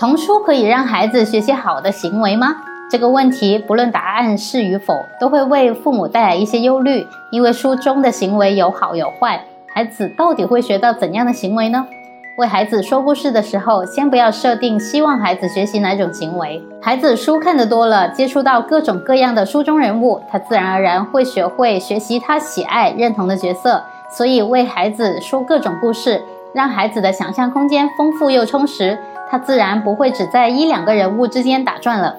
童书可以让孩子学习好的行为吗？这个问题不论答案是与否，都会为父母带来一些忧虑，因为书中的行为有好有坏，孩子到底会学到怎样的行为呢？为孩子说故事的时候，先不要设定希望孩子学习哪种行为。孩子书看得多了，接触到各种各样的书中人物，他自然而然会学会学习他喜爱、认同的角色。所以，为孩子说各种故事，让孩子的想象空间丰富又充实。他自然不会只在一两个人物之间打转了。